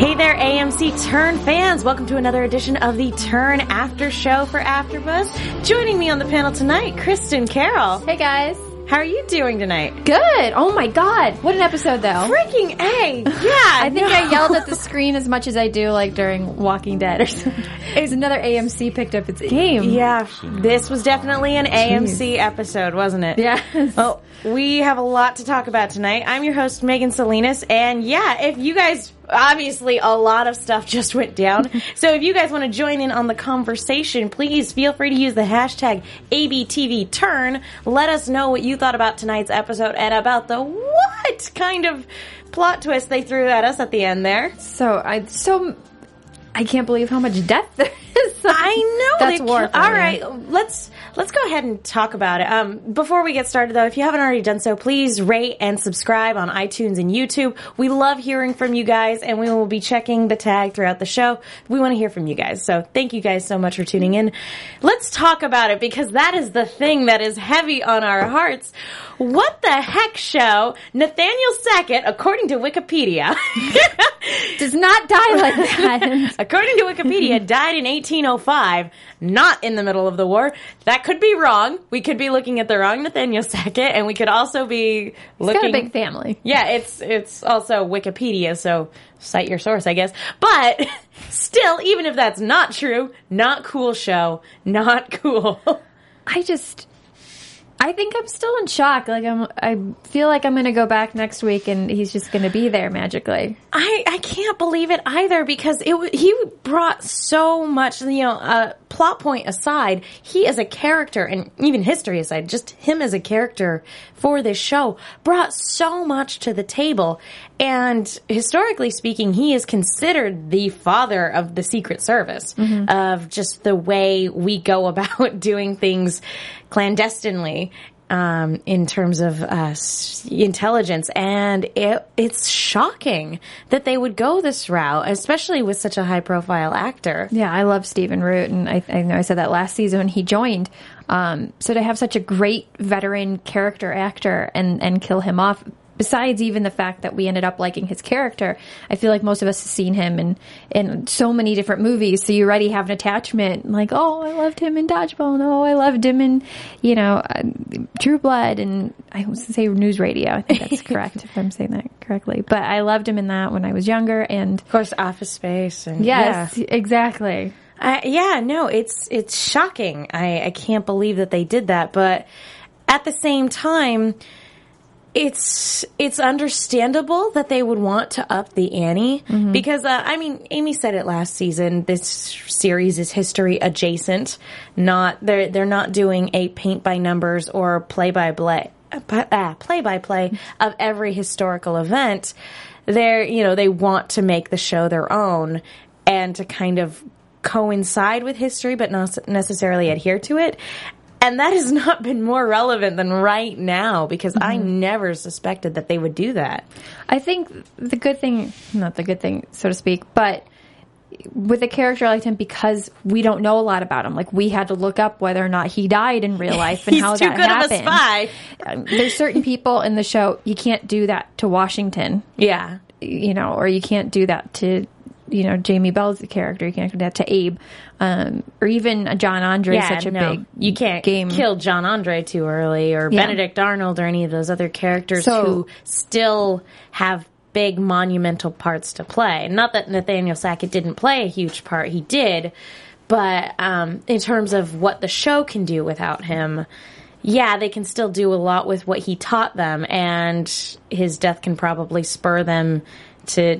Hey there, AMC Turn fans. Welcome to another edition of the Turn After Show for AfterBuzz. Joining me on the panel tonight, Kristen Carroll. Hey guys. How are you doing tonight? Good. Oh my god. What an episode though. Freaking A. Yeah. I think I yelled at the screen as much as I do like during Walking Dead or something. It's another AMC picked up its game. Yeah, this was definitely an AMC episode, wasn't it? Yes. Well, we have a lot to talk about tonight. I'm your host, Megan Salinas, and yeah, if you guys, obviously a lot of stuff just went down. so if you guys want to join in on the conversation, please feel free to use the hashtag ABTVTurn. Let us know what you thought about tonight's episode and about the what kind of plot twist they threw at us at the end there. So I so I can't believe how much death there is. I know That's war. All right, let's let's go ahead and talk about it. Um, before we get started, though, if you haven't already done so, please rate and subscribe on iTunes and YouTube. We love hearing from you guys, and we will be checking the tag throughout the show. We want to hear from you guys, so thank you guys so much for tuning in. Let's talk about it because that is the thing that is heavy on our hearts. What the heck show? Nathaniel Sackett, according to Wikipedia. Does not die like that. According to Wikipedia, died in 1805, not in the middle of the war. That could be wrong. We could be looking at the wrong Nathaniel Sackett, and we could also be He's looking. got a big family. yeah, it's it's also Wikipedia, so cite your source, I guess. But still, even if that's not true, not cool show, not cool. I just I think I'm still in shock. Like I'm I feel like I'm going to go back next week and he's just going to be there magically. I, I can't believe it either because it he brought so much you know uh, plot point aside he as a character and even history aside just him as a character for this show brought so much to the table and historically speaking he is considered the father of the secret service of just the way we go about doing things clandestinely um, in terms of uh, intelligence, and it, it's shocking that they would go this route, especially with such a high-profile actor. Yeah, I love Stephen Root, and I, I know I said that last season when he joined. Um, so to have such a great veteran character actor and and kill him off, besides even the fact that we ended up liking his character, I feel like most of us have seen him in in so many different movies. So you already have an attachment, like oh, I loved him in Dodgeball, no, I loved him in you know uh, True Blood, and I was to say News Radio. I think that's correct if I'm saying that correctly. But I loved him in that when I was younger, and Of course, Office Space, and yes, exactly. Uh, yeah, no, it's it's shocking. I, I can't believe that they did that, but at the same time, it's it's understandable that they would want to up the ante because uh, I mean, Amy said it last season. This series is history adjacent, not they're they're not doing a paint by numbers or play by play uh, play by play of every historical event. They're you know they want to make the show their own and to kind of coincide with history but not necessarily adhere to it. And that has not been more relevant than right now because I never suspected that they would do that. I think the good thing, not the good thing, so to speak, but with a character like him, because we don't know a lot about him, like we had to look up whether or not he died in real life and how He's how too that good happened. of a spy. Um, There's certain people in the show you can't do that to Washington, Yeah. you know, or you can't do that to. You know, Jamie Bell's character. You can't do that to Abe, um, or even John Andre. Yeah, such a no, big you can't game. kill John Andre too early, or Yeah. Benedict Arnold, or any of those other characters So- who still have big monumental parts to play. Not that Nathaniel Sackett didn't play a huge part; he did, but um, in terms of what the show can do without him. Yeah, they can still do a lot with what he taught them, and his death can probably spur them to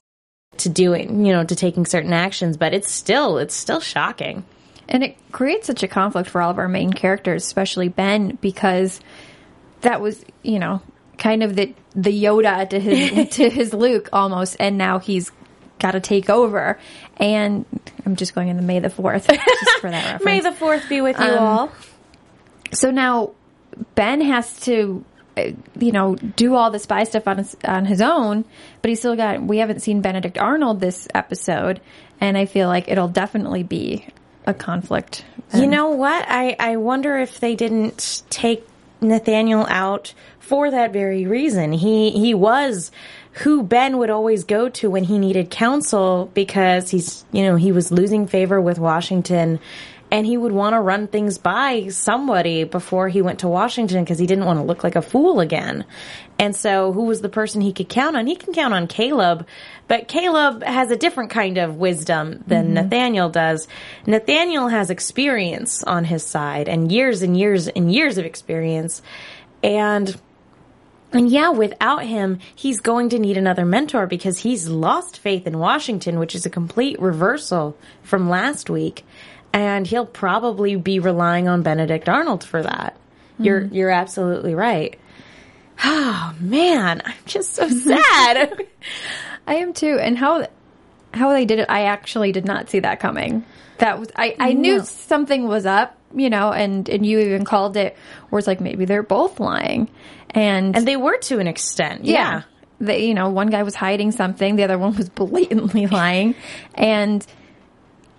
To doing, you know, to taking certain actions, but it's still it's still shocking. And it creates such a conflict for all of our main characters, especially Ben, because that was, you know, kind of the the Yoda to his to his Luke almost, and now he's got to take over. And I'm just going in the May the Fourth just for that reference. May the fourth be with you Um, all. so now Ben has to, you know, do all the spy stuff on his on his own, but he's still got. We haven't seen Benedict Arnold this episode, and I feel like it'll definitely be a conflict. You know what? I, I wonder if they didn't take Nathaniel out for that very reason. He he was who Ben would always go to when he needed counsel because he's you know he was losing favor with Washington and he would want to run things by somebody before he went to Washington because he didn't want to look like a fool again. And so who was the person he could count on? He can count on Caleb, but Caleb has a different kind of wisdom than mm-hmm. Nathaniel does. Nathaniel has experience on his side and years and years and years of experience. And and yeah, without him, he's going to need another mentor because he's lost faith in Washington, which is a complete reversal from last week. And he'll probably be relying on Benedict Arnold for that. You're mm-hmm. you're absolutely right. Oh man, I'm just so sad. I am too. And how how they did it, I actually did not see that coming. That was I, I knew something was up, you know, and and you even called it where it's like maybe they're both lying. And and they were to an extent. yeah. Yeah. They, you know, one guy was hiding something, the other one was blatantly lying. And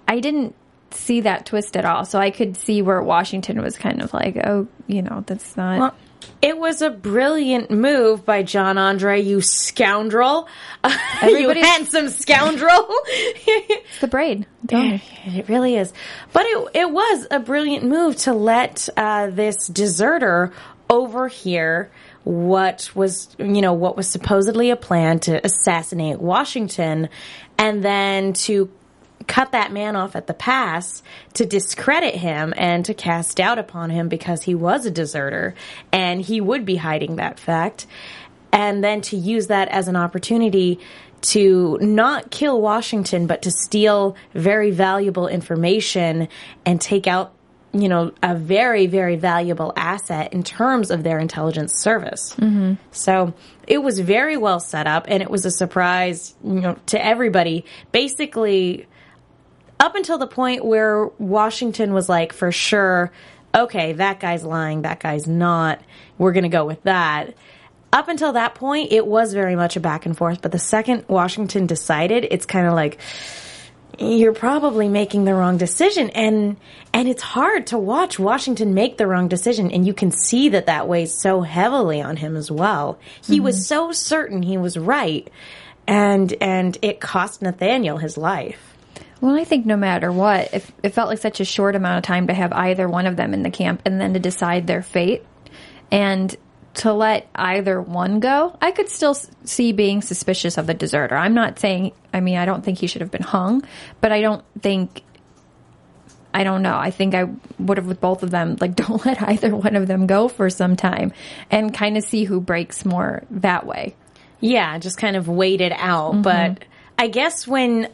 I didn't see that twist at all. So I could see where Washington was kind of like, oh, you know, that's not Well, it was a brilliant move by John Andre, you scoundrel. you handsome scoundrel. It's the braid. I'm. It really is. But it, it was a brilliant move to let uh, this deserter overhear what was, you know, what was supposedly a plan to assassinate Washington and then to cut that man off at the pass to discredit him and to cast doubt upon him because he was a deserter and he would be hiding that fact and then to use that as an opportunity to not kill Washington, but to steal very valuable information and take out, you know, a very, very valuable asset in terms of their intelligence service. Mm-hmm. So it was very well set up and it was a surprise, you know, to everybody. Basically, up until the point where Washington was like, for sure, okay, that guy's lying, that guy's not, we're going to go with that. Up until that point, it was very much a back and forth. But the second Washington decided, it's kind of like, you're probably making the wrong decision and and it's hard to watch Washington make the wrong decision and you can see that that weighs so heavily on him as well. He was mm-hmm. so certain he was right and and it cost Nathaniel his life. Well, I think no matter what, if it felt like such a short amount of time to have either one of them in the camp and then to decide their fate and to let either one go, I could still see being suspicious of the deserter. I'm not saying, I mean, I don't think he should have been hung, but I don't think, I don't know. I think I would have with both of them, like, don't let either one of them go for some time and kind of see who breaks more that way. Yeah, just kind of wait it out. Mm-hmm. But I guess when,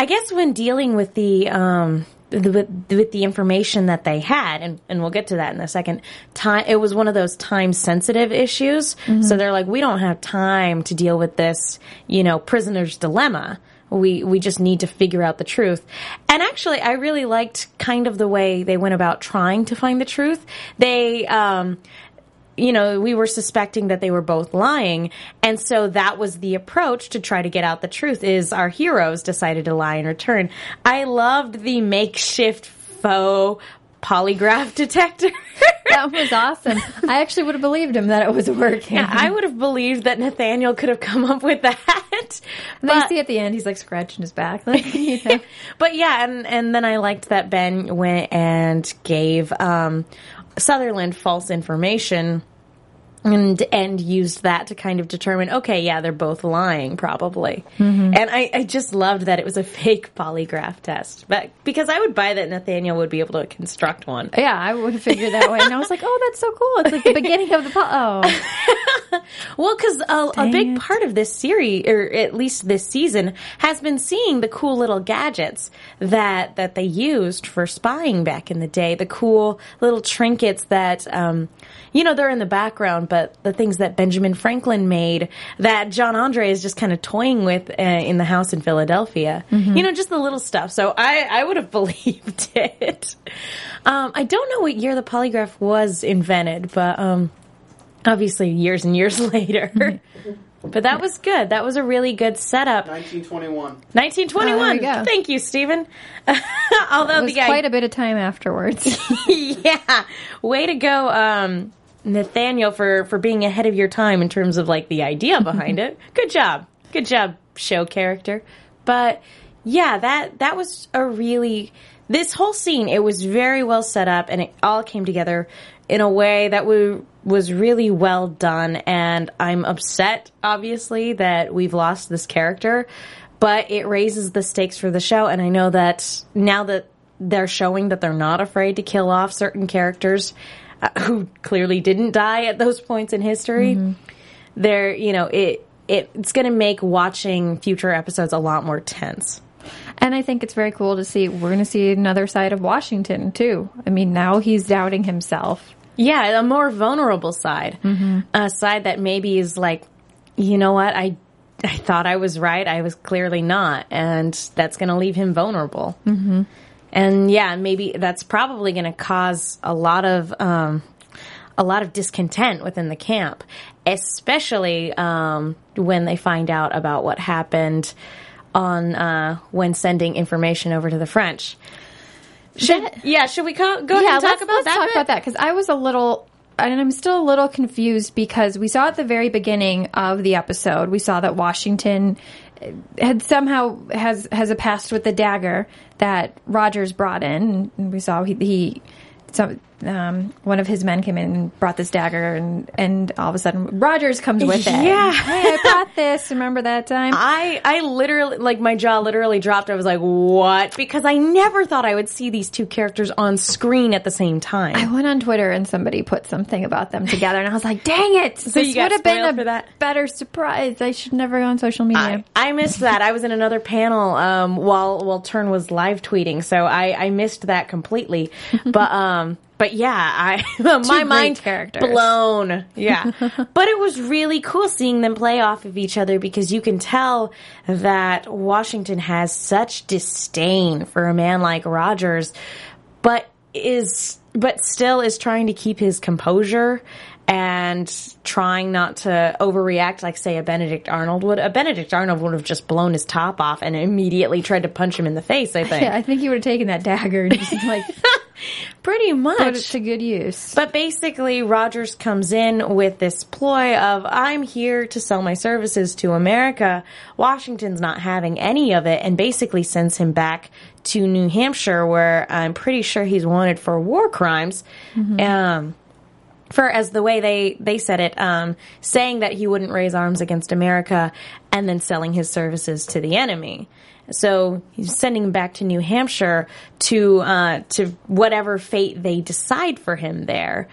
I guess when dealing with the, um, the, with, with the information that they had, and, and we'll get to that in a second. Time it was one of those time sensitive issues, so they're like, we don't have time to deal with this, you know, prisoner's dilemma. We we just need to figure out the truth. And actually, I really liked kind of the way they went about trying to find the truth. They um, you know, we were suspecting that they were both lying. And so that was the approach to try to get out the truth is our heroes decided to lie in return. I loved the makeshift faux polygraph detector. That was awesome. I actually would have believed him that it was working. Yeah, I would have believed that Nathaniel could have come up with that. And you see at the end, he's like scratching his back. Like, you know. but yeah, and and then I liked that Ben went and gave um, Sutherland false information. And and used that to kind of determine, okay, yeah, they're both lying, probably. And I, I just loved that it was a fake polygraph test, but because I would buy that Nathaniel would be able to construct one. Yeah, I would figure that way. And I was like, oh, that's so cool. It's like the beginning of the po- Oh. Well, because a, a big part of this series, or at least this season, has been seeing the cool little gadgets that that they used for spying back in the day. The cool little trinkets that, um, you know, they're in the background, but the things that Benjamin Franklin made that John Andre is just kind of toying with uh, in the house in Philadelphia. You know, just the little stuff. So I, I would have believed it. Um, I don't know what year the polygraph was invented, but um, obviously years and years later. But that was good. That was a really good setup. 1921. 1921. Oh, there go. Thank you, Stephen. Although It was the guy, quite a bit of time afterwards. yeah, way to go, um, Nathaniel, for for being ahead of your time in terms of like the idea behind it. Good job, good job, show character. But yeah, that that was a really this whole scene. It was very well set up, and it all came together in a way that we, was really well done. And I'm upset, obviously, that we've lost this character, but it raises the stakes for the show. And I know that now that they're showing that they're not afraid to kill off certain characters uh, who clearly didn't die at those points in history. They're, you know, it, it it's going to make watching future episodes a lot more tense. And I think it's very cool to see. We're going to see another side of Washington, too. I mean, now he's doubting himself. Yeah, a more vulnerable side, a side that maybe is like, you know what, I. I thought I was right. I was clearly not, and that's going to leave him vulnerable. Mm-hmm. And yeah, maybe that's probably going to cause a lot of um, a lot of discontent within the camp, especially um, when they find out about what happened on uh, when sending information over to the French. Should, yeah, should we co- go ahead and talk about let's that? talk bit? about that because I was a little, and I'm still a little confused because we saw at the very beginning of the episode, we saw that Washington uh, had somehow has has a past with the dagger that Rogers brought in. And we saw he, he some um, one of his men came in and brought this dagger, and and all of a sudden Rogers comes with it. Yeah. hey, I brought this. Remember that time? I I literally like my jaw literally dropped. I was like, "What?" Because I never thought I would see these two characters on screen at the same time. I went on Twitter and somebody put something about them together, and I was like, "Dang it! you this would have been a that? better surprise. I should never go on social media." I, I missed that. I was in another panel um, while while Turn was live tweeting, so I, I missed that completely. but um, but yeah, I my mind characters. blown. Yeah, but it was really cool seeing them play off of each other because you can tell that Washington has such disdain for a man like Rogers, but is but still is trying to keep his composure and trying not to overreact like say a Benedict Arnold would. A Benedict Arnold would have just blown his top off and immediately tried to punch him in the face, I think. Yeah, I think he would have taken that dagger and just like Pretty much. put it to good use. But basically, Rogers comes in with this ploy of, I'm here to sell my services to America. Washington's not having any of it and basically sends him back to New Hampshire, where I'm pretty sure he's wanted for war crimes. Um, for as the way they they said it, um, saying that he wouldn't raise arms against America and then selling his services to the enemy. So he's sending him back to New Hampshire to uh, to whatever fate they decide for him there.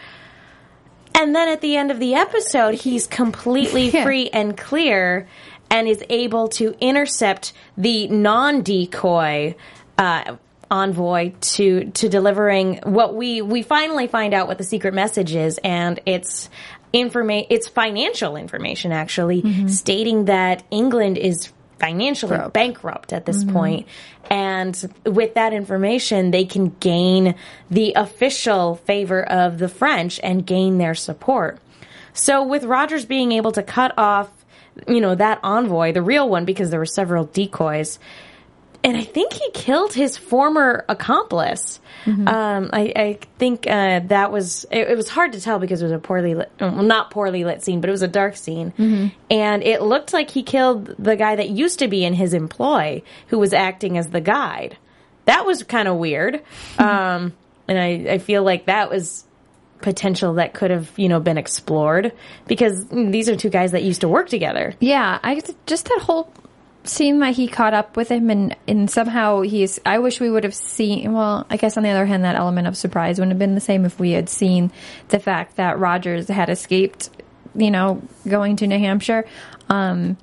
And then at the end of the episode, he's completely Yeah. free and clear and is able to intercept the non decoy uh, envoy to to delivering what we we finally find out what the secret message is and it's informa- it's financial information actually mm-hmm. stating that England is financially bankrupt at this mm-hmm. point. and with that information they can gain the official favor of the French and gain their support. So with Rogers being able to cut off, you know, that envoy, the real one, because there were several decoys, and I think he killed his former accomplice. Um, I, I think uh, that was it, it was hard to tell because it was a poorly lit, well, not poorly lit scene, but it was a dark scene, and it looked like he killed the guy that used to be in his employ, who was acting as the guide. That was kind of weird, um, and I, I feel like that was potential that could have you know been explored because these are two guys that used to work together. Yeah, I just that whole scene that he caught up with him and and somehow he's. I wish we would have seen. Well, I guess on the other hand, that element of surprise wouldn't have been the same if we had seen the fact that Rogers had escaped. You know, going to New Hampshire. Um,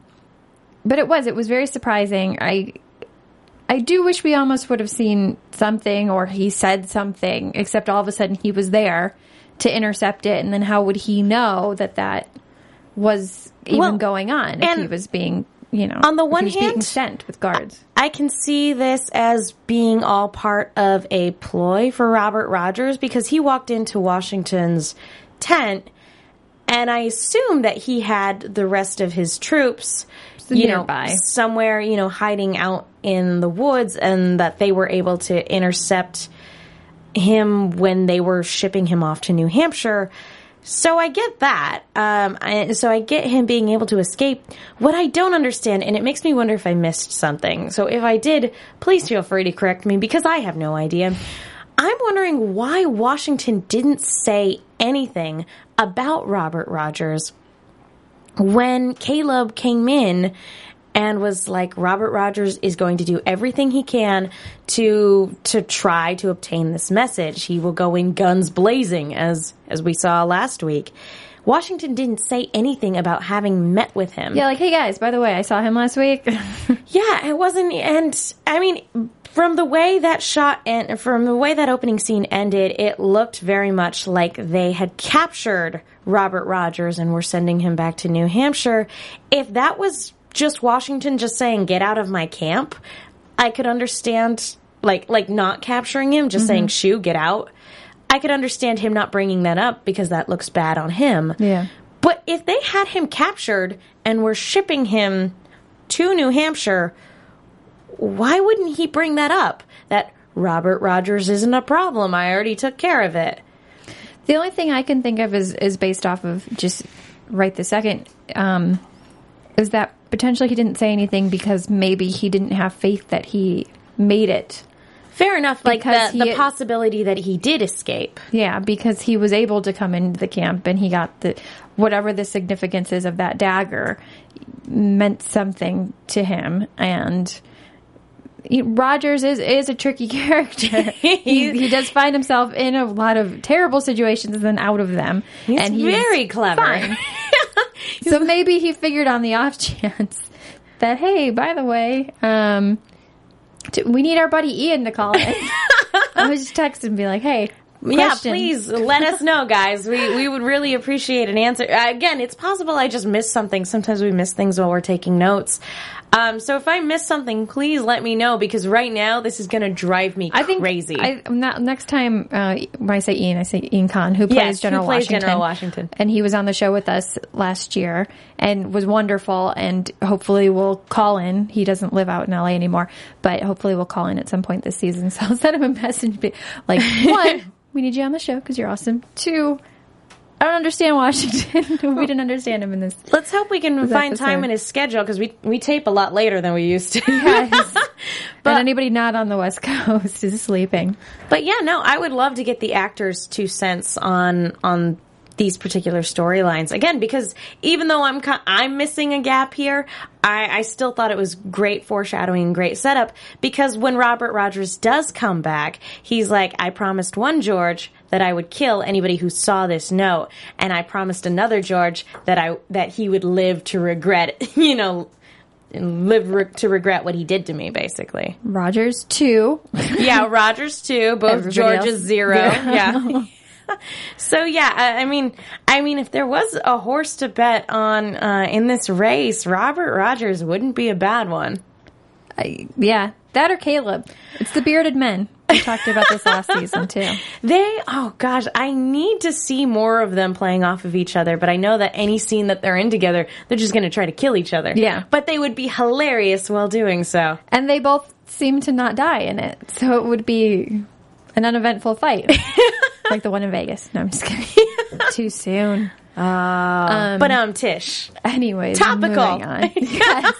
but it was it was very surprising. I I do wish we almost would have seen something or he said something, except all of a sudden he was there to intercept it, and then how would he know that that was even Well, going on if he was being, you know, on the one he was being hand- sent with guards? I can see this as being all part of a ploy for Robert Rogers because he walked into Washington's tent and I assume that he had the rest of his troops you nearby. know somewhere you know hiding out in the woods and that they were able to intercept him when they were shipping him off to New Hampshire. So I get that. Um, I, so I get him being able to escape. What I don't understand, and it makes me wonder if I missed something. So if I did, please feel free to correct me because I have no idea. I'm wondering why Washington didn't say anything about Robert Rogers when Caleb came in and was like Robert Rogers is going to do everything he can to to try to obtain this message. He will go in guns blazing as as we saw last week. Washington didn't say anything about having met with him. Yeah, like, hey guys, by the way, I saw him last week. Yeah, it wasn't, and I mean, from the way that shot and from the way that opening scene ended, it looked very much like they had captured Robert Rogers and were sending him back to New Hampshire. If that was just Washington just saying, "Get out of my camp," I could understand, like, like not capturing him, just saying, "Shoo, get out." I could understand him not bringing that up because that looks bad on him. Yeah. But if they had him captured and were shipping him to New Hampshire, why wouldn't he bring that up? That Robert Rogers isn't a problem. I already took care of it. The only thing I can think of is is based off of just right the second um, is that potentially he didn't say anything because maybe he didn't have faith that he made it. Fair enough. Like Because the, the possibility that he did escape. Yeah, because he was able to come into the camp and he got the whatever the significance is of that dagger meant something to him and Rogers is is a tricky character. he, he does find himself in a lot of terrible situations and then out of them. He's and very clever. so maybe he figured on the off chance that hey, by the way, um, t- we need our buddy Ian to call in. I was just text and be like, hey, Yeah, please let us know, guys. We we would really appreciate an answer. Uh, again, it's possible I just missed something. Sometimes we miss things while we're taking notes. Um, so if I missed something, please let me know because right now this is going to drive me crazy. I think crazy. I, not, next time uh, when I say Ian, I say Ian Kahn, who plays Yes, who General plays Washington. General Washington. and he was on the show with us last year and was wonderful. And hopefully we'll call in. He doesn't live out in LA anymore, but hopefully we'll call in at some point this season. So I'll send him a message, like one, we need you on the show because you're awesome. Two. I don't understand Washington. we didn't understand him in this. Let's hope we can find episode. time in his schedule because we we tape a lot later than we used to. Yes. but anybody not on the West Coast is sleeping. But yeah, no, I would love to get the actors' two cents on on these particular storylines again because even though I'm I'm missing a gap here, I, I still thought it was great foreshadowing, great setup because when Robert Rogers does come back, he's like, "I promised one George that I would kill anybody who saw this note, and I promised another George that I that he would live to regret, you know." Live re- to regret what he did to me, basically. Rogers two. Yeah, Rogers too. Both George's zero. Yeah. so yeah, I, I mean, I mean, if there was a horse to bet on uh, in this race, Robert Rogers wouldn't be a bad one. I, yeah, that or Caleb. It's the bearded men. We talked about this last season too. They, oh gosh, I need to see more of them playing off of each other. But I know that any scene that they're in together, they're just going to try to kill each other. Yeah. but they would be hilarious while doing so. And they both seem to not die in it, so it would be an uneventful fight, like the one in Vegas. No, I'm just kidding. Too soon. Oh but um, Tish, Anyways, Topical. Yes.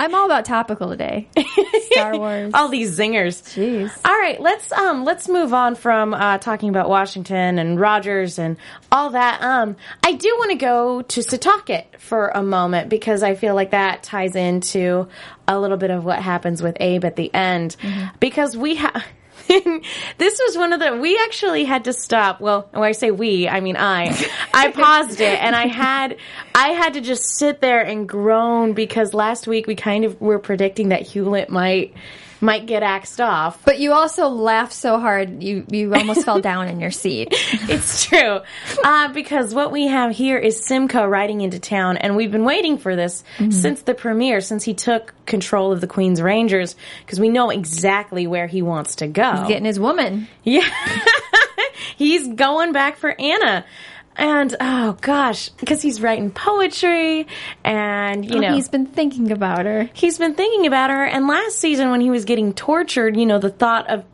I'm all about topical today. Star Wars. all these zingers. Jeez. All right, let's um let's move on from uh, talking about Washington and Rogers and all that. Um, I do want to go to Setauket for a moment because I feel like that ties into a little bit of what happens with Abe at the end because we have. this was one of the we actually had to stop well when i say we i mean i. I paused it and i had i had to just sit there and groan because last week we kind of were predicting that hewlett might might get axed off But you also laughed so hard you you almost fell down in your seat. it's true. Uh, because what we have here is Simcoe riding into town, and we've been waiting for this since the premiere, since he took control of the Queen's Rangers, because we know exactly where he wants to go. Getting his woman. yeah. He's going back for Anna. And oh gosh, because he's writing poetry, and you know he's been thinking about her. he's been thinking about her. And last season, when he was getting tortured, you know, the thought of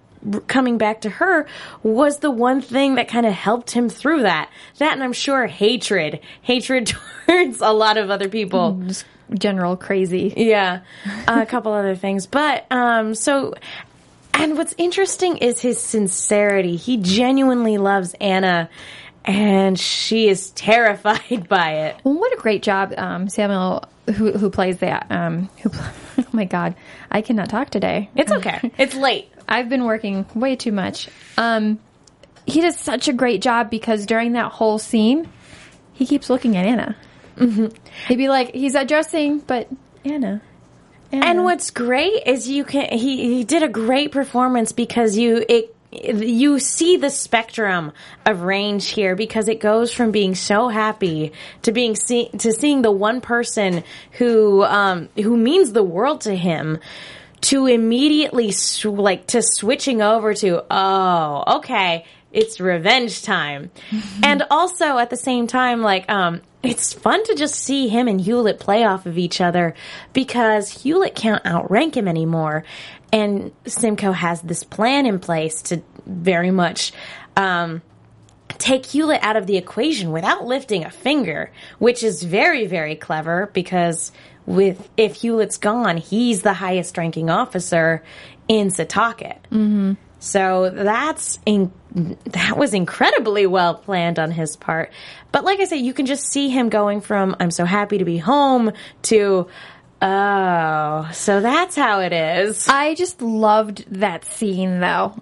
coming back to her was the one thing that kind of helped him through that. That, and I'm sure hatred, hatred towards a lot of other people. Just general crazy. Yeah, a couple other things. But um, so, and what's interesting is his sincerity. He genuinely loves Anna, and she is terrified by it. Well, what a great job, um, Samuel, who who plays that. Um, who? Oh my God, I cannot talk today. It's okay. it's late. I've been working way too much. Um, he does such a great job because during that whole scene, he keeps looking at Anna. Mm-hmm. He'd be like, he's addressing, but Anna. Anna. And what's great is you can he he did a great performance because you it you see the spectrum of range here because it goes from being so happy to being see, to seeing the one person who um who means the world to him to immediately sw- like to switching over to oh okay it's revenge time. And also at the same time like um it's fun to just see him and Hewlett play off of each other because Hewlett can't outrank him anymore and Simcoe has this plan in place to very much um take Hewlett out of the equation without lifting a finger, which is very, very clever because with if Hewlett's gone, he's the highest ranking officer in Setauket. Mm-hmm. So that's in, that was incredibly well planned on his part. But like I said, you can just see him going from "I'm so happy to be home" to "Oh, so that's how it is." I just loved that scene though,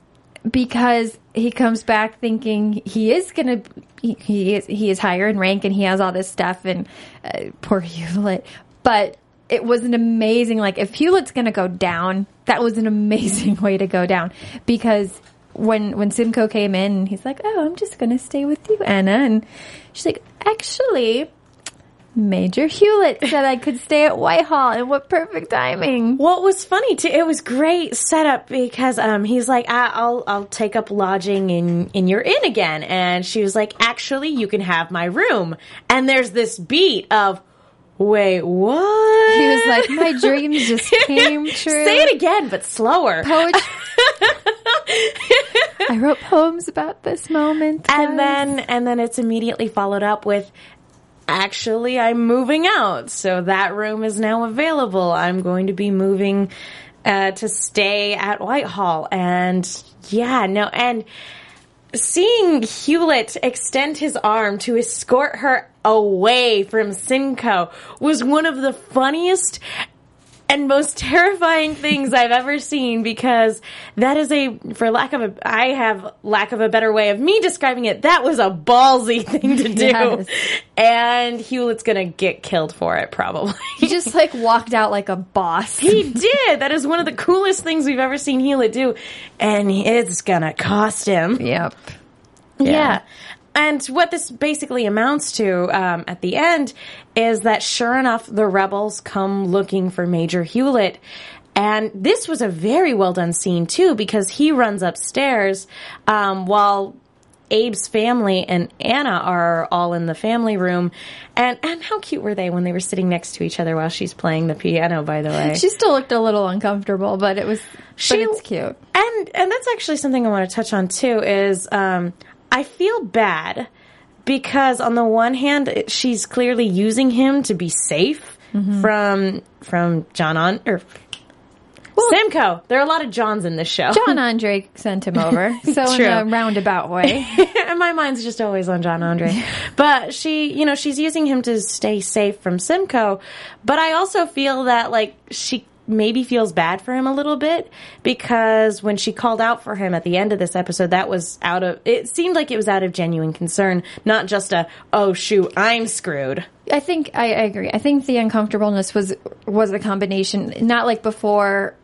because he comes back thinking he is gonna, he, he is he is higher in rank and he has all this stuff and uh, poor Hewlett, but it was an amazing like if Hewlett's gonna go down, that was an amazing way to go down because when when Simcoe came in, he's like, "Oh, I'm just gonna stay with you, Anna," and she's like, "Actually." Major Hewlett said I could stay at Whitehall, and what perfect timing! What was funny too? It was great setup because um, he's like, I- "I'll I'll take up lodging in in your inn again," and she was like, "Actually, you can have my room." And there's this beat of, "Wait, what?" He was like, "My dreams just came true." Say it again, but slower. Poetry. I wrote poems about this moment, and guys. then and then it's immediately followed up with actually i'm moving out. So that room is now available. I'm going to be moving uh, to stay at whitehall. And yeah no and seeing hewlett extend his arm to escort her away from simcoe was one of the funniest and most terrifying things I've ever seen because that is a, for lack of a, I have lack of a better way of me describing it. That was a ballsy thing to do. Yes. And Hewlett's gonna get killed for it probably. he just like walked out like a boss. he did. That is one of the coolest things we've ever seen Hewlett do. And it's gonna cost him. Yep. Yeah. And what this basically amounts to um, at the end is that sure enough, the rebels come looking for Major Hewlett. And this was a very well done scene too, because he runs upstairs um, while Abe's family and Anna are all in the family room. And and how cute were they when they were sitting next to each other while she's playing the piano? By the way, She still looked a little uncomfortable, but it was. She- but it's cute. And and that's actually something I want to touch on too is um, I feel bad because on the one hand she's clearly using him to be safe Mm-hmm. from from John on or Simcoe. There are a lot of Johns in this show. John Andre sent him over, so in a roundabout way. and my mind's just always on John Andre. but she, you know, she's using him to stay safe from Simcoe. But I also feel that like she maybe feels bad for him a little bit because when she called out for him at the end of this episode, that was out of it seemed like it was out of genuine concern, not just a oh shoot, I'm screwed. I think I, I agree. I think the uncomfortableness was was a combination, not like before,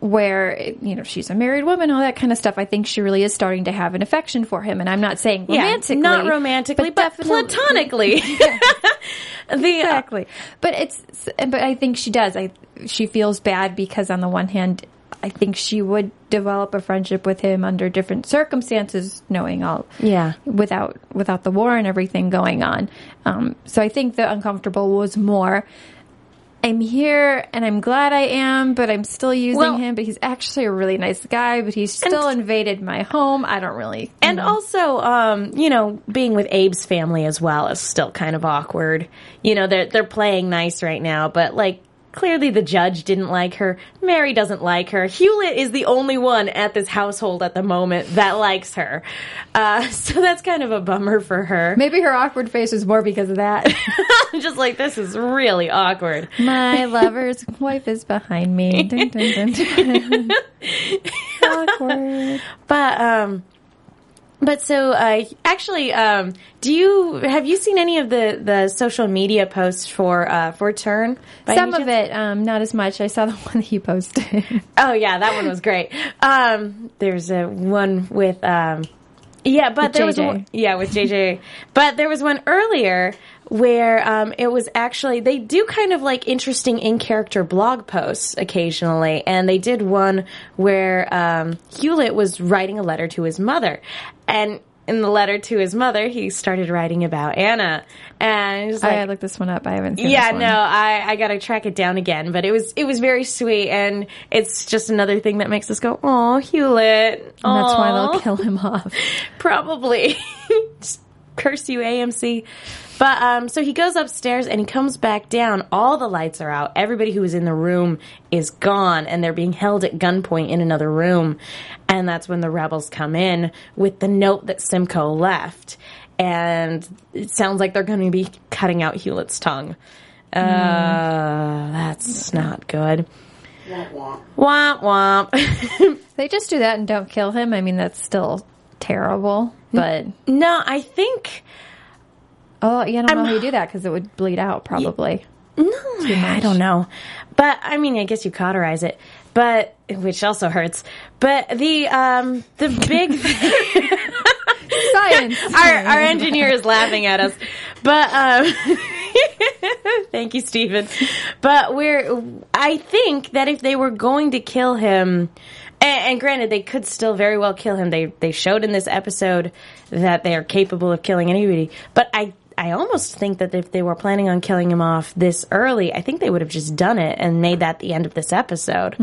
where you know she's a married woman, all that kind of stuff. I think she really is starting to have an affection for him, and I'm not saying romantically, not romantically, but, definitely- platonically. the exactly. But it's but I think she does. I she feels bad because on the one hand, I think she would develop a friendship with him under different circumstances, knowing all Yeah. without without the war and everything going on. Um, so I think the uncomfortable was more. I'm here and I'm glad I am, but I'm still using Well- him. But he's actually a really nice guy, but he's still invaded my home. I don't really. And also, um, you know, being with Abe's family as well is still kind of awkward. You know, they're they're playing nice right now, but like clearly the judge didn't like her. Mary doesn't like her. Hewlett is the only one at this household at the moment that likes her. Uh, so that's kind of a bummer for her. Maybe her awkward face was more because of that. Just like this is really awkward. My lover's wife is behind me. Dun, dun, dun, dun. Awkward. But um but so uh actually um do you have you seen any of the the social media posts for uh for Turn? Some of it, um, not as much. I saw the one that you posted. Oh yeah, that one was great. Um, there's a one with um, yeah, but With there was JJ. one, yeah with JJ, but there was one earlier where um, it was actually they do kind of like interesting in character blog posts occasionally, and they did one where um, Hewlett was writing a letter to his mother, and. In the letter to his mother, he started writing about Anna, and like, I looked this one up. I haven't seen yeah, no, I, I gotta track it down again, but it was it was very sweet, and it's just another thing that makes us go, "Oh, Hewlett," And that's why they'll kill him off. probably. Just curse you, AMC. But um, so he goes upstairs and he comes back down. All the lights are out. Everybody who was in the room is gone, and they're being held at gunpoint in another room. And that's when the rebels come in with the note that Simcoe left. And it sounds like they're going to be cutting out Hewlett's tongue. Uh, that's not good. Womp womp. They just do that and don't kill him. I mean, that's still terrible. But no, I think oh, yeah, I don't know how you do that because it would bleed out probably. No, I don't know. But I mean, I guess you cauterize it. but which also hurts. But the um the big Science. our our engineer is laughing at us, but um. Thank you, Stephen. But we're, I think that if they were going to kill him, and, and granted, they could still very well kill him. They they showed in this episode that they are capable of killing anybody. But I I almost think that if they were planning on killing him off this early, I think they would have just done it and made that the end of this episode.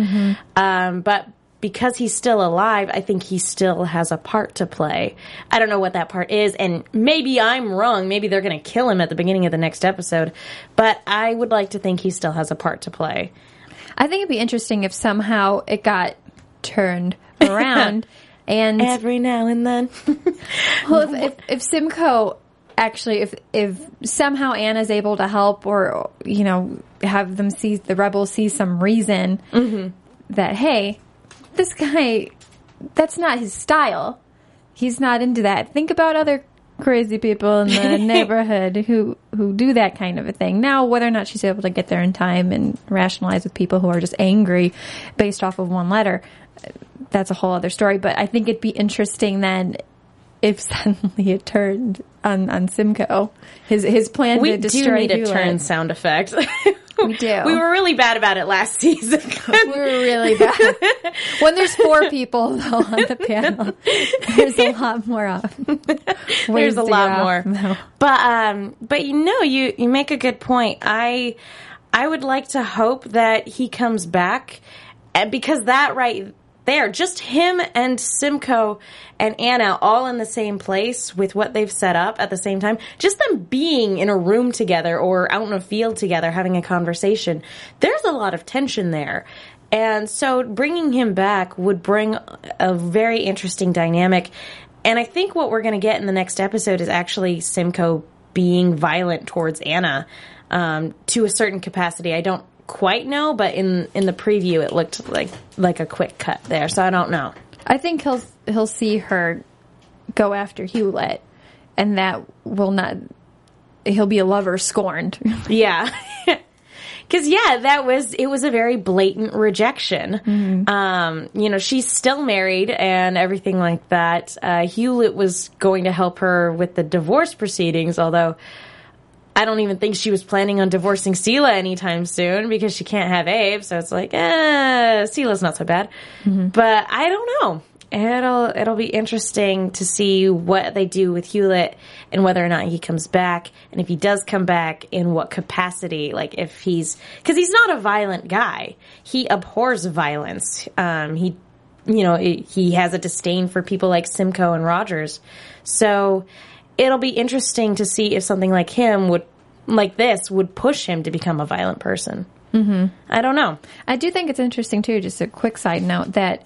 Um, but because he's still alive, I think he still has a part to play. I don't know what that part is, and maybe I'm wrong. Maybe they're going to kill him at the beginning of the next episode, but I would like to think he still has a part to play. I think it'd be interesting if somehow it got turned around and Every now and then. well, if, if, if Simcoe actually, if if somehow Anna's able to help, or you know, have them see the rebels see some reason mm-hmm. that hey, this guy, that's not his style. He's not into that. Think about other crazy people in the neighborhood who who do that kind of a thing. Now, whether or not she's able to get there in time and rationalize with people who are just angry based off of one letter, that's a whole other story. But I think it'd be interesting then if suddenly it turned on on Simcoe. His his plan we to do destroy need a turn sound effect. We do. We were really bad about it last season. We were really bad. when there's four people though on the panel, there's a lot more off. There's a lot more. But um but you know you you make a good point. I I would like to hope that he comes back uh, because that right there just him and Simcoe and Anna all in the same place with what they've set up at the same time just them being in a room together or out in a field together having a conversation there's a lot of tension there and so bringing him back would bring a very interesting dynamic. And I think what we're going to get in the next episode is actually Simcoe being violent towards Anna um, to a certain capacity. I don't quite know, but in in the preview, it looked like like a quick cut there. So I don't know. I think he'll he'll see her go after Hewlett, and that will not. He'll be a lover scorned. Yeah. Cause yeah, that was, it was a very blatant rejection. Um, you know, she's still married and everything like that. Uh, Hewlett was going to help her with the divorce proceedings, although I don't even think she was planning on divorcing Selah anytime soon because she can't have Abe. So it's like, eh, Selah's not so bad. But I don't know. It'll it'll be interesting to see what they do with Hewlett and whether or not he comes back, and if he does come back, in what capacity. Like if he's because he's not a violent guy. He abhors violence. Um, he you know he he has a disdain for people like Simcoe and Rogers. So it'll be interesting to see if something like him would like this would push him to become a violent person. Mm-hmm. I don't know. I do think it's interesting too. Just a quick side note that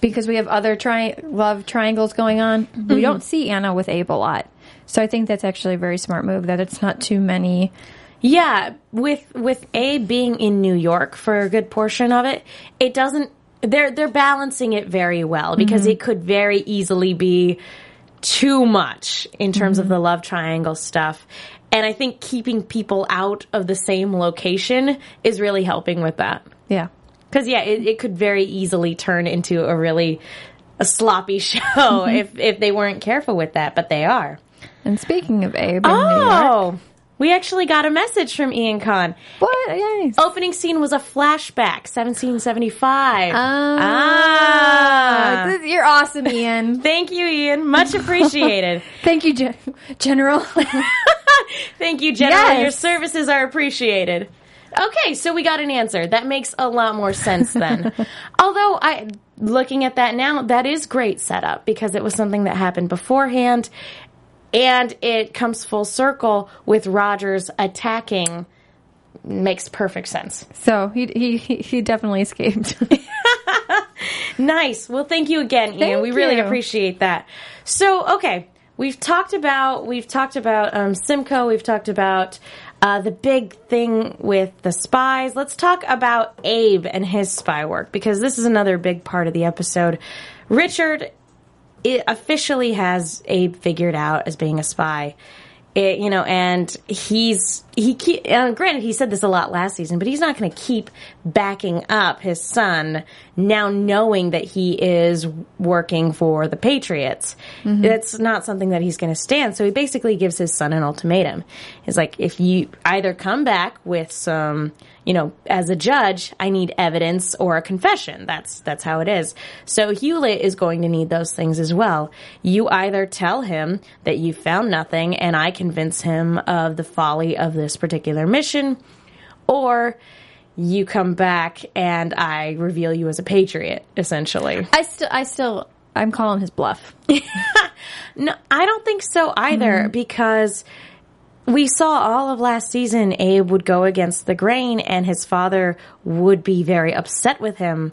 because we have other tri- love triangles going on, we don't see Anna with Abe a lot. So I think that's actually a very smart move. That it's not too many. Yeah, with with Abe being in New York for a good portion of it, it doesn't. They're they're balancing it very well because it could very easily be too much in terms of the mm-hmm. love triangle stuff. And I think keeping people out of the same location is really helping with that. Yeah. Because yeah, it, it could very easily turn into a really a sloppy show mm-hmm. if if they weren't careful with that, but they are. And speaking of Abe New York, Oh, we actually got a message from Ian Kahn. what? Nice. Opening scene was a flashback, 1775. Ah. ah. This- You're awesome, Ian. Thank you, Ian. Much appreciated. Thank you, Gen- General. Thank you, General. Yes. Your services are appreciated. Okay, so we got an answer. That makes a lot more sense then. Although I looking at that now, that is great setup because it was something that happened beforehand and it comes full circle with Rogers attacking makes perfect sense. so he, he he definitely escaped. Nice. Well, thank you again, Ian. Thank we really you. appreciate that. So, okay, we've talked about we've talked about um, Simcoe. We've talked about uh, the big thing with the spies. Let's talk about Abe and his spy work because this is another big part of the episode. Richard it officially has Abe figured out as being a spy. It, you know, and he's he keep, granted he said this a lot last season, but he's not going to keep backing up his son now knowing that he is working for the Patriots. Mm-hmm. That's not something that he's going to stand. So he basically gives his son an ultimatum. He's like, if you either come back with some, you know, as a judge, I need evidence or a confession. That's that's how it is. So Hewlett is going to need those things as well. You either tell him that you found nothing and I convince him of the folly of this particular mission, or you come back and I reveal you as a patriot, essentially. I still, I still, I'm calling his bluff. No, I don't think so either mm-hmm. because we saw all of last season Abe would go against the grain and his father would be very upset with him,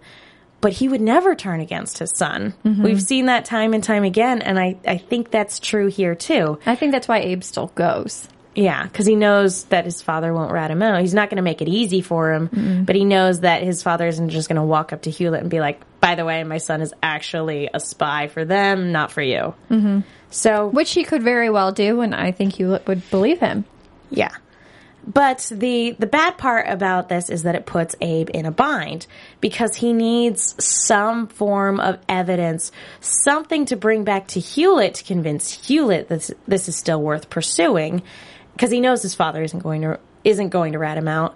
but he would never turn against his son. Mm-hmm. We've seen that time and time again, and I, I think that's true here too. I think that's why Abe still goes. Yeah, because he knows that his father won't rat him out. He's not going to make it easy for him, but he knows that his father isn't just going to walk up to Hewlett and be like, by the way, my son is actually a spy for them, not for you. Mm-hmm. So, Which he could very well do, and I think you would believe him. Yeah. But the the bad part about this is that it puts Abe in a bind because he needs some form of evidence, something to bring back to Hewlett to convince Hewlett that this, this is still worth pursuing because he knows his father isn't going to isn't going to rat him out.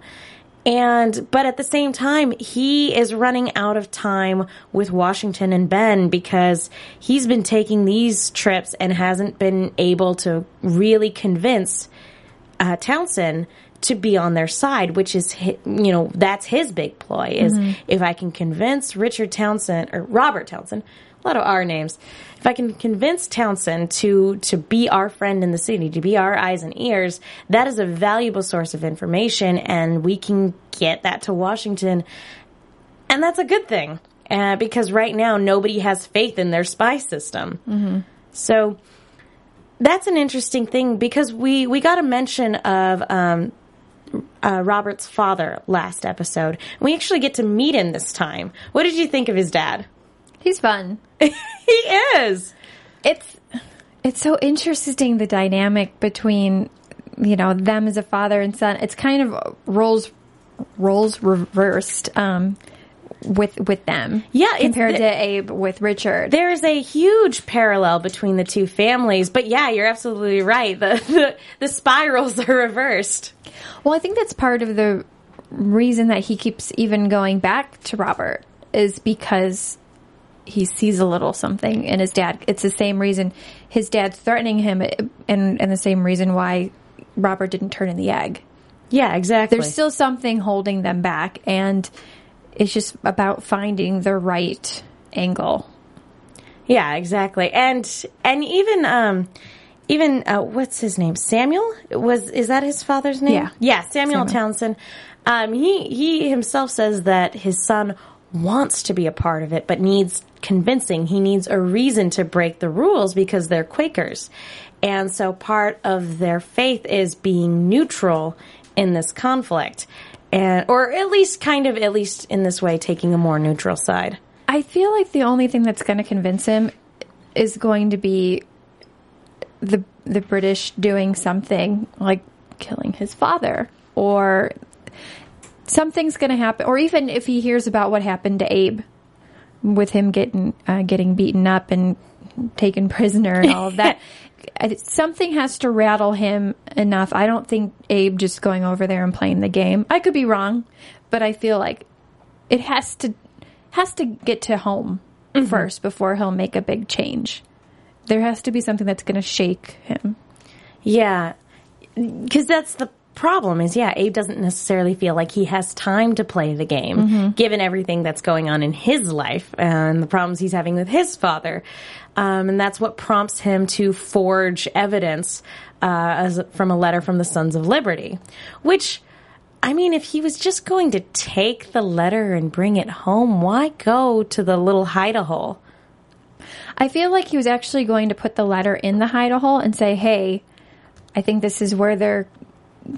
And but at the same time, he is running out of time with Washington and Ben because he's been taking these trips and hasn't been able to really convince uh, Townsend to be on their side, which is you know that's his big ploy is if I can convince Richard Townsend or Robert Townsend, a lot of our names, if I can convince Townsend to to be our friend in the city, to be our eyes and ears, that is a valuable source of information, and we can get that to Washington, and that's a good thing uh, because right now nobody has faith in their spy system. So that's an interesting thing because we we got a mention of um, uh, Robert's father last episode. We actually get to meet him this time. What did you think of his dad? He's fun. he is. It's it's so interesting the dynamic between you know them as a father and son. It's kind of roles roles reversed um, with with them. Yeah, compared the- to Abe with Richard. There is a huge parallel between the two families, but yeah, you're absolutely right. The the, the spirals are reversed. Well, I think that's part of the reason that he keeps even going back to Robert is because he sees a little something in his dad. It's the same reason his dad's threatening him, and and the same reason why Robert didn't turn in the egg. Yeah, exactly. There's still something holding them back, and it's just about finding the right angle. Yeah, exactly. And and even um even uh, what's his name? Samuel was is that his father's name? Yeah. Yeah, Samuel, Samuel. Townsend. Um he he himself says that his son wants to be a part of it but needs convincing. He needs a reason to break the rules because they're Quakers. And so part of their faith is being neutral in this conflict. And or at least kind of at least in this way taking a more neutral side. I feel like the only thing that's going to convince him is going to be the the British doing something like killing his father or something's going to happen or even if he hears about what happened to Abe with him getting uh, getting beaten up and taken prisoner and all of that something has to rattle him enough. I don't think Abe just going over there and playing the game. I could be wrong, but I feel like it has to has to get to home first before he'll make a big change. There has to be something that's going to shake him. Yeah, because that's the problem. Is yeah, Abe doesn't necessarily feel like he has time to play the game, given everything that's going on in his life and the problems he's having with his father, um, and that's what prompts him to forge evidence uh, as from a letter from the Sons of Liberty, which. I mean, if he was just going to take the letter and bring it home, why go to the little hide hole? I feel like he was actually going to put the letter in the hide hole and say, "Hey, I think this is where they're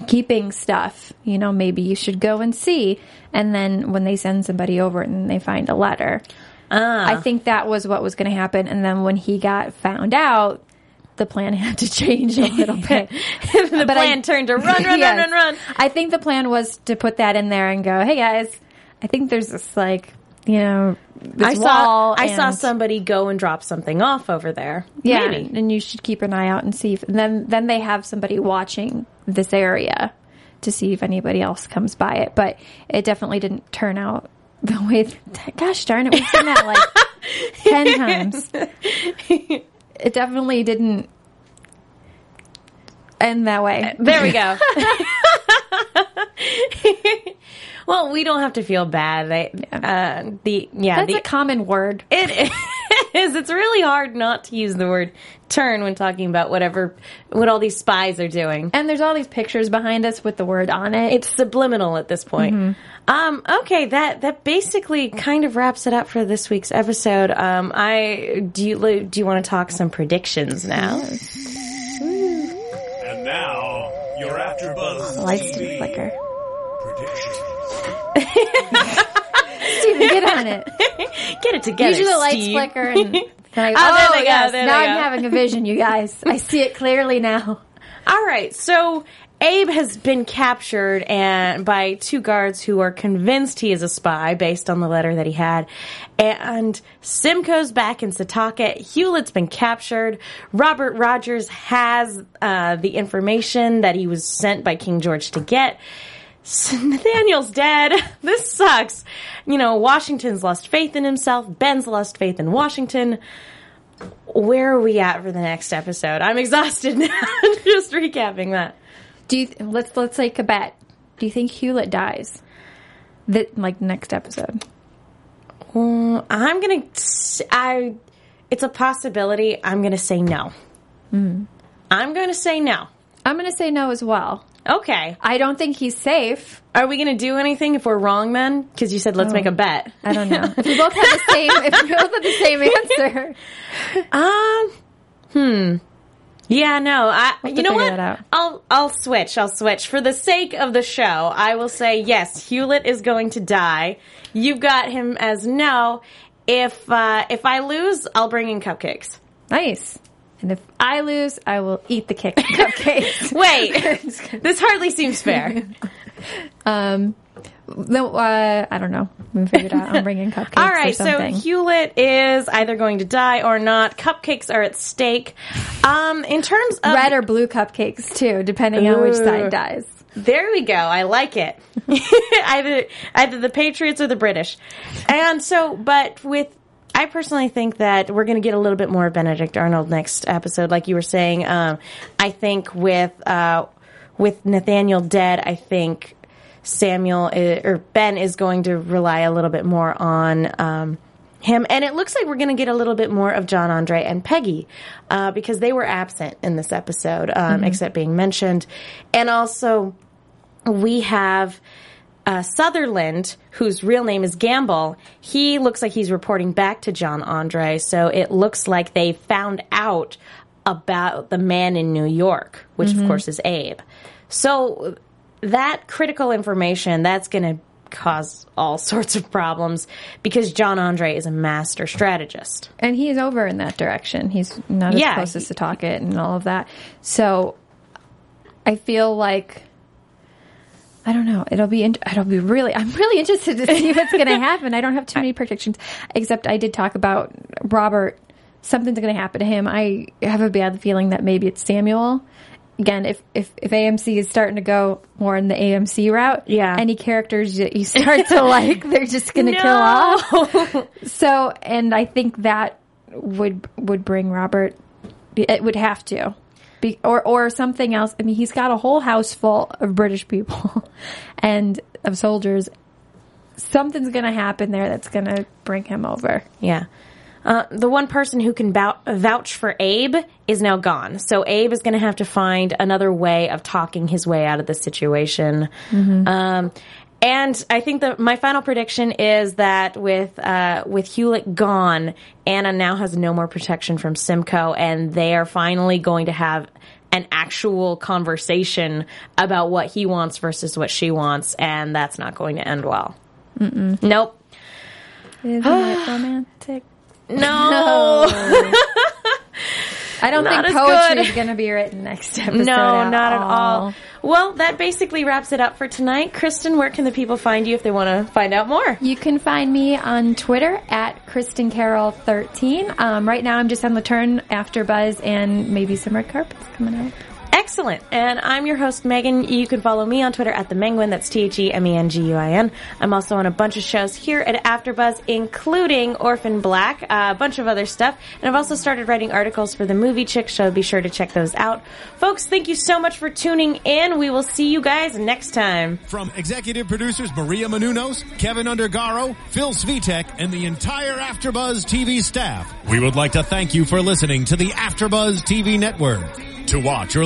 keeping stuff. You know, maybe you should go and see." And then when they send somebody over and they find a letter, ah. I think that was what was going to happen. And then when he got found out, the plan had to change a little bit. the But I- plan turned to run, run, run, Yes. run, run. I think the plan was to put that in there and go, hey guys, I think there's this like, you know, I saw wall. I saw somebody go and drop something off over there. Yeah, Maybe. and you should keep an eye out and see if and then then they have somebody watching this area to see if anybody else comes by it. But it definitely didn't turn out the way. That, gosh darn it, we've seen that like ten times. It definitely didn't end that way. There we go. well, we don't have to feel bad. I, uh, the yeah, That's the, a common word. it is. It's really hard not to use the word turn when talking about whatever what all these spies are doing. And there's all these pictures behind us with the word on it. It's subliminal at this point. Mm-hmm. Um, okay, that that basically kind of wraps it up for this week's episode. Um, I do you do you want to talk some predictions now? And now, your AfterBuzz lights TV didn't flicker. Steven, get on it. Get it together. Usually the lights Steve. flicker and then I, Oh, there they go, yes, there now they I'm go. having a vision, you guys. I see it clearly now. All right, so Abe has been captured and by two guards who are convinced he is a spy based on the letter that he had. And Simcoe's back in Setauket. Hewlett's been captured. Robert Rogers has uh, the information that he was sent by King George to get. Nathaniel's dead. This sucks. You know, Washington's lost faith in himself. Ben's lost faith in Washington where are we at for the next episode? I'm exhausted now. Just recapping that. Do you let's let's take a bet. Do you think Hewlett dies? That like next episode. Mm, I'm gonna. I. It's a possibility. I'm gonna say no. I'm gonna say no. I'm gonna say no as well. Okay. I don't think he's safe. Are we gonna do anything if we're wrong, then? Because you said let's make a bet. I don't know. if we both have the same if we both have the same answer. Um. Hmm. Yeah. No. I. We'll you know what? I'll. I'll switch. I'll switch for the sake of the show. I will say yes. Hewlett is going to die. You've got him as no. If uh, if I lose, I'll bring in cupcakes. Nice. And if I lose, I will eat the cake- cupcakes. Wait, this hardly seems fair. Um, no, uh, I don't know. We figured out. I'm bringing cupcakes. All right, so. Hewlett is either going to die or not. Cupcakes are at stake. Um, in terms of red or blue cupcakes too, depending on which side dies. There we go. I like it. either either the Patriots or the British. And so, but with I personally think that we're going to get a little bit more of Benedict Arnold next episode, like you were saying. Um, I think with uh, with Nathaniel dead, I think Samuel i or Ben is going to rely a little bit more on. Um, him and it looks like we're going to get a little bit more of John Andre and Peggy uh, because they were absent in this episode, um, except being mentioned, and also we have uh, Sutherland, whose real name is Gamble. He looks like he's reporting back to John Andre, so it looks like they found out about the man in New York, which of course is Abe. So that critical information that's going to cause all sorts of problems because John Andre is a master strategist. And he's over in that direction. He's not as Yeah, close as Setauket and all of that. So I feel like I don't know. It'll be. In, it'll be really. I'm really interested to see what's going to happen. I don't have too many predictions, except I did talk about Robert. Something's going to happen to him. I have a bad feeling that maybe it's Samuel. Again, if if if AMC is starting to go more in the AMC route, Yeah. any characters that you start to like, they're just going to kill off. So, and I think that would would bring Robert. It would have to, be, or or something else. I mean, he's got a whole house full of British people and of soldiers. Something's going to happen there that's going to bring him over. Yeah. Uh, the one person who can vou- vouch for Abe is now gone. So Abe is going to have to find another way of talking his way out of the situation. Um, and I think that my final prediction is that with uh, with Hewlett gone, Anna now has no more protection from Simcoe, and they are finally going to have an actual conversation about what he wants versus what she wants, and that's not going to end well. Nope. Isn't it romantic? No. I don't Not think poetry is going to be written next episode. No, not at all. Well, that basically wraps it up for tonight. Kristen, where can the people find you if they want to find out more? You can find me on Twitter at Kristen Carroll 13. Um, right now, I'm just on the turn after Buzz and maybe some red carpets coming out. Excellent. And I'm your host, Megan. You can follow me on Twitter at the Menguin. That's T H E M E N G U I N. I'm also on a bunch of shows here at AfterBuzz, including Orphan Black, uh, a bunch of other stuff. And I've also started writing articles for the Movie Chick Show. Be sure to check those out. Folks, thank you so much for tuning in. We will see you guys next time. From executive producers Maria Menounos, Kevin Undergaro, Phil Svitek, and the entire AfterBuzz TV staff, we would like to thank you for listening to the AfterBuzz TV network. To watch or